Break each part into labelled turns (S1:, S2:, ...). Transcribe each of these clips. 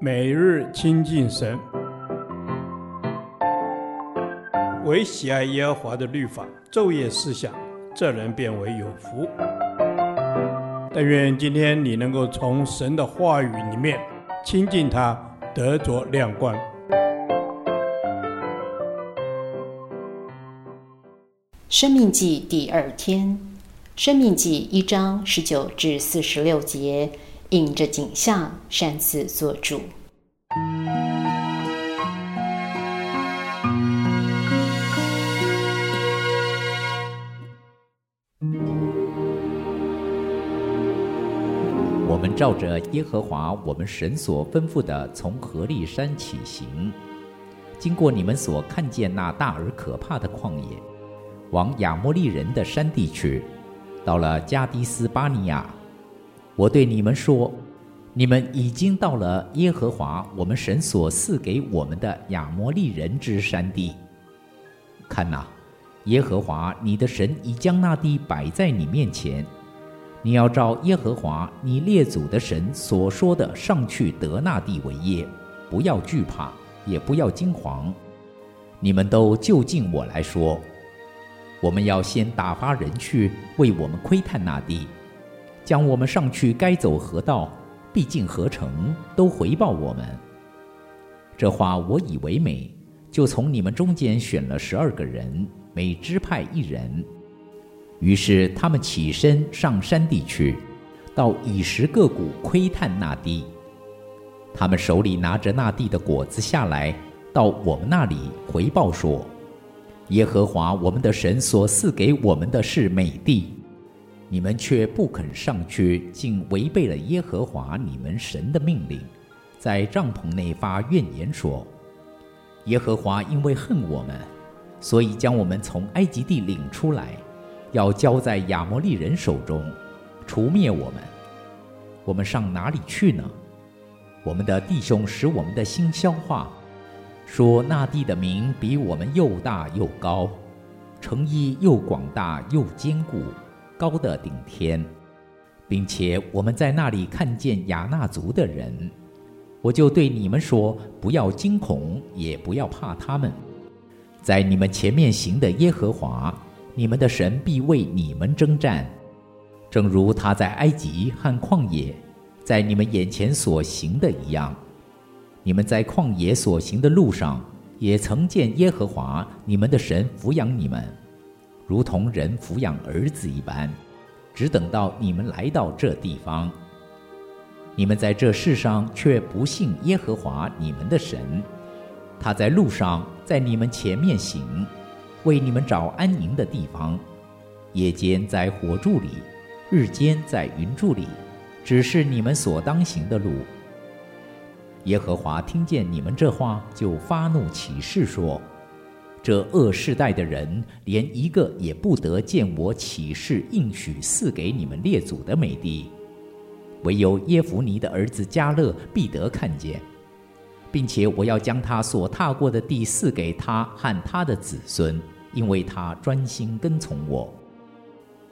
S1: 每日亲近神，唯喜爱耶和华的律法，昼夜思想，这人便为有福。但愿今天你能够从神的话语里面亲近他，得着亮光。
S2: 生命记第二天，生命记一章十九至四十六节。引着景象，擅自做主。
S3: 我们照着耶和华我们神所吩咐的，从何烈山起行，经过你们所看见那大而可怕的旷野，往亚摩利人的山地去，到了加低斯巴尼亚。我对你们说，你们已经到了耶和华我们神所赐给我们的亚摩利人之山地。看哪，耶和华你的神已将那地摆在你面前，你要照耶和华你列祖的神所说的上去得那地为业，不要惧怕，也不要惊惶。你们都就近我来说，我们要先打发人去为我们窥探那地。将我们上去该走何道，必进何城，都回报我们。这话我以为美，就从你们中间选了十二个人，每支派一人。于是他们起身上山地去，到以实各谷窥探那地。他们手里拿着那地的果子下来，到我们那里回报说：耶和华我们的神所赐给我们的是美地。你们却不肯上去，竟违背了耶和华你们神的命令，在帐篷内发怨言说：“耶和华因为恨我们，所以将我们从埃及地领出来，要交在亚摩利人手中，除灭我们。我们上哪里去呢？我们的弟兄使我们的心消化，说那地的名比我们又大又高，城邑又广大又坚固。”高的顶天，并且我们在那里看见亚衲族的人，我就对你们说：不要惊恐，也不要怕他们。在你们前面行的耶和华，你们的神必为你们征战，正如他在埃及和旷野，在你们眼前所行的一样。你们在旷野所行的路上，也曾见耶和华你们的神抚养你们。如同人抚养儿子一般，只等到你们来到这地方。你们在这世上却不信耶和华你们的神，他在路上在你们前面行，为你们找安营的地方；夜间在火柱里，日间在云柱里，只是你们所当行的路。耶和华听见你们这话，就发怒起誓说。这恶世代的人，连一个也不得见我起誓应许赐给你们列祖的美地，唯有耶弗尼的儿子迦勒必得看见，并且我要将他所踏过的地赐给他和他的子孙，因为他专心跟从我。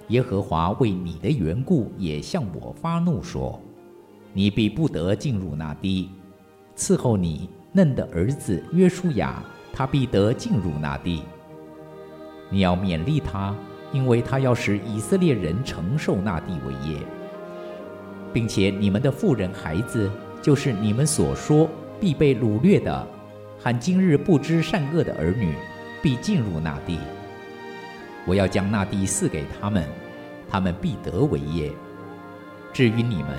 S3: 耶和华为你的缘故也向我发怒说：你必不得进入那地，伺候你嫩的儿子约书亚。他必得进入那地。你要勉励他，因为他要使以色列人承受那地为业，并且你们的妇人孩子，就是你们所说必被掳掠的，和今日不知善恶的儿女，必进入那地。我要将那地赐给他们，他们必得为业。至于你们，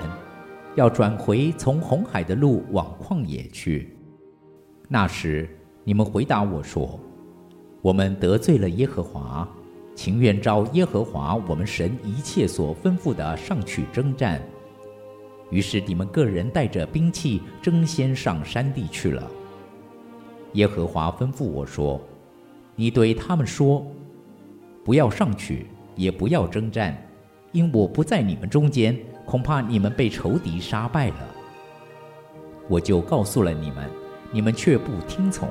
S3: 要转回从红海的路往旷野去。那时。你们回答我说：“我们得罪了耶和华，情愿照耶和华我们神一切所吩咐的上去征战。”于是你们个人带着兵器，争先上山地去了。耶和华吩咐我说：“你对他们说，不要上去，也不要征战，因我不在你们中间，恐怕你们被仇敌杀败了。”我就告诉了你们。你们却不听从，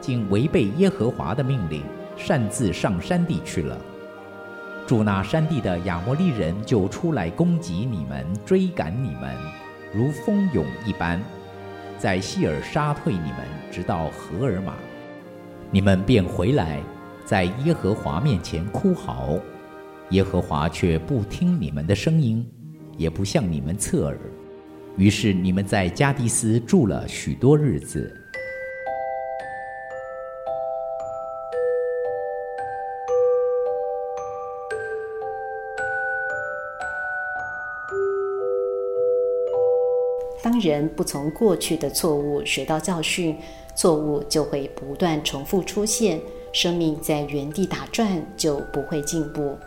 S3: 竟违背耶和华的命令，擅自上山地去了。住那山地的亚摩利人就出来攻击你们，追赶你们，如蜂蛹一般，在希珥杀退你们，直到何尔玛，你们便回来，在耶和华面前哭嚎，耶和华却不听你们的声音，也不向你们侧耳。于是你们在加迪斯住了许多日子。
S2: 当人不从过去的错误学到教训，错误就会不断重复出现，生命在原地打转，就不会进步。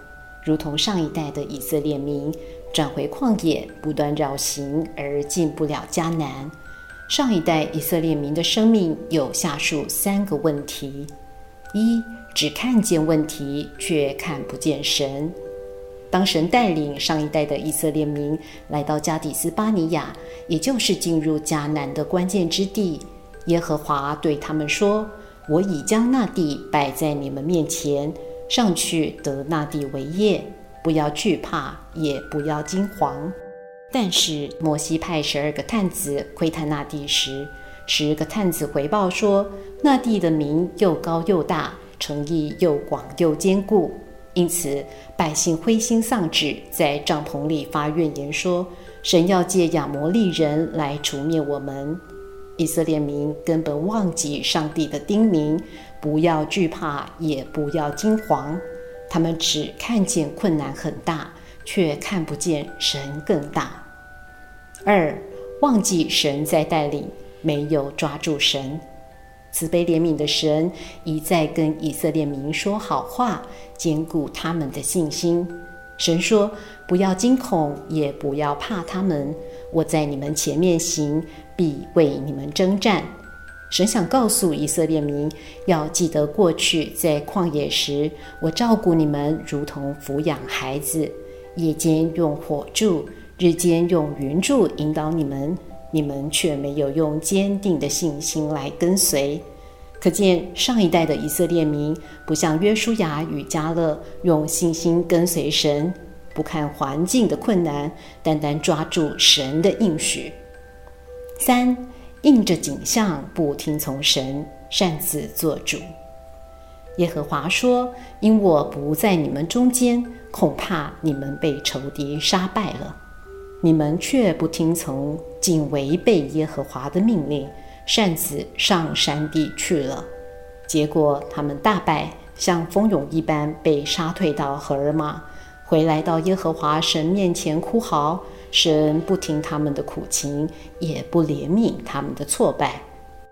S2: 如同上一代的以色列民。转回旷野，不断绕行而进不了迦南。上一代以色列民的生命有下述三个问题：一、只看见问题，却看不见神。当神带领上一代的以色列民来到加底斯巴尼亚，也就是进入迦南的关键之地，耶和华对他们说：“我已将那地摆在你们面前，上去得那地为业。”不要惧怕，也不要惊惶。但是摩西派十二个探子窥探那地时，十个探子回报说，那地的名又高又大，城邑又广又坚固。因此百姓灰心丧志，在帐篷里发怨言说：“神要借亚摩利人来除灭我们。”以色列民根本忘记上帝的叮咛：不要惧怕，也不要惊惶。他们只看见困难很大，却看不见神更大。二，忘记神在带领，没有抓住神。慈悲怜悯的神一再跟以色列民说好话，坚固他们的信心。神说：“不要惊恐，也不要怕他们。我在你们前面行，必为你们征战。”神想告诉以色列民，要记得过去在旷野时，我照顾你们如同抚养孩子；夜间用火柱，日间用云柱引导你们，你们却没有用坚定的信心来跟随。可见上一代的以色列民不像约书亚与迦勒，用信心跟随神，不看环境的困难，单单抓住神的应许。三。应着景象，不听从神，擅自做主。耶和华说：“因我不在你们中间，恐怕你们被仇敌杀败了。你们却不听从，竟违背耶和华的命令，擅自上山地去了。结果他们大败，像蜂蛹一般被杀退到何尔玛，回来到耶和华神面前哭嚎。”神不听他们的苦情，也不怜悯他们的挫败，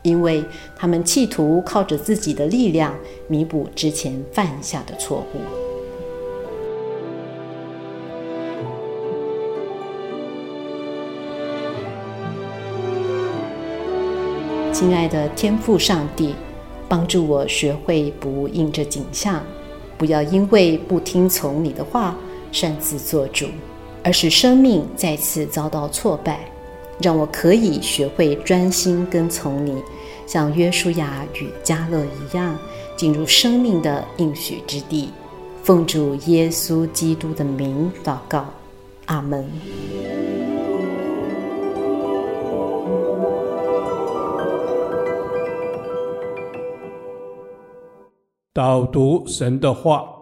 S2: 因为他们企图靠着自己的力量弥补之前犯下的错误。亲爱的天父上帝，帮助我学会不应着景象，不要因为不听从你的话，擅自做主。而使生命再次遭到挫败，让我可以学会专心跟从你，像约书亚与迦勒一样，进入生命的应许之地。奉主耶稣基督的名祷告，阿门。
S1: 导读神的话。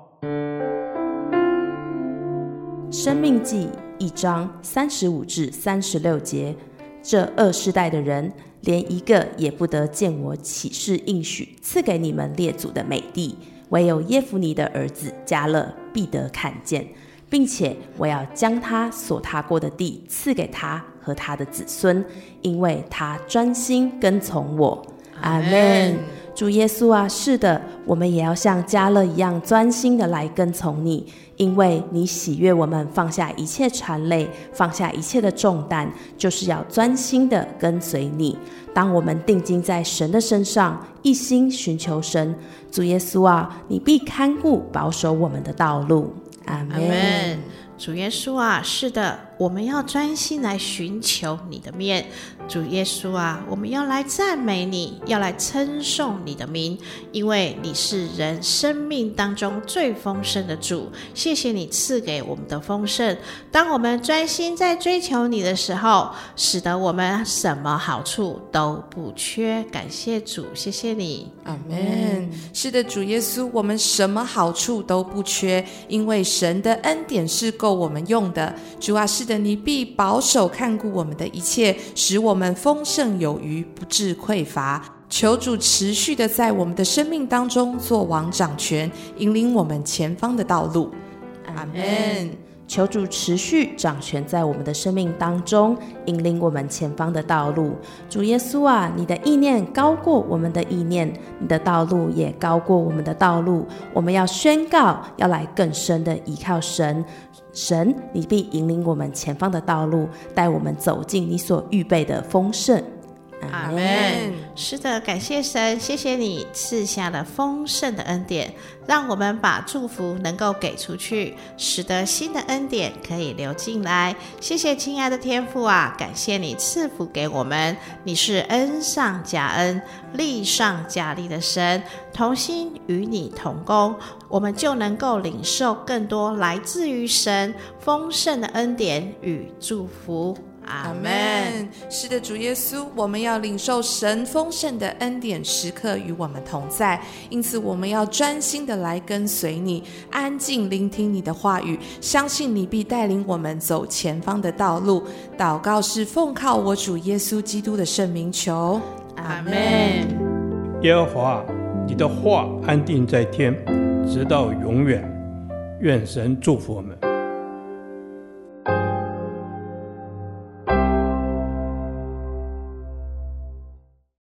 S4: 生命记一章三十五至三十六节：这二世代的人，连一个也不得见我起誓应许赐给你们列祖的美地，唯有耶孚尼的儿子迦勒必得看见，并且我要将他所踏过的地赐给他和他的子孙，因为他专心跟从我。阿门。主耶稣啊，是的，我们也要像加勒一样专心的来跟从你。因为你喜悦我们放下一切缠累，放下一切的重担，就是要专心的跟随你。当我们定睛在神的身上，一心寻求神，主耶稣啊，你必看顾保守我们的道路。阿门。
S5: 主耶稣啊，是的，我们要专心来寻求你的面。主耶稣啊，我们要来赞美你，要来称颂你的名，因为你是人生命当中最丰盛的主。谢谢你赐给我们的丰盛。当我们专心在追求你的时候，使得我们什么好处都不缺。感谢主，谢谢你，
S6: 阿门。是的，主耶稣，我们什么好处都不缺，因为神的恩典是够我们用的。主啊，是的，你必保守看顾我们的一切，使我。们丰盛有余，不致匮乏。求主持续的在我们的生命当中做王掌权，引领我们前方的道路。阿门。
S4: 求主持续掌权在我们的生命当中，引领我们前方的道路。主耶稣啊，你的意念高过我们的意念，你的道路也高过我们的道路。我们要宣告，要来更深的依靠神。神，你必引领我们前方的道路，带我们走进你所预备的丰盛。
S5: 阿门。是的，感谢神，谢谢你赐下了丰盛的恩典，让我们把祝福能够给出去，使得新的恩典可以流进来。谢谢亲爱的天父啊，感谢你赐福给我们，你是恩上加恩、利上加利的神，同心与你同工，我们就能够领受更多来自于神丰盛的恩典与祝福。阿门。
S6: 是的，主耶稣，我们要领受神丰盛的恩典，时刻与我们同在。因此，我们要专心的来跟随你，安静聆听你的话语，相信你必带领我们走前方的道路。祷告是奉靠我主耶稣基督的圣名求。阿门。
S1: 耶和华，你的话安定在天，直到永远。愿神祝福我们。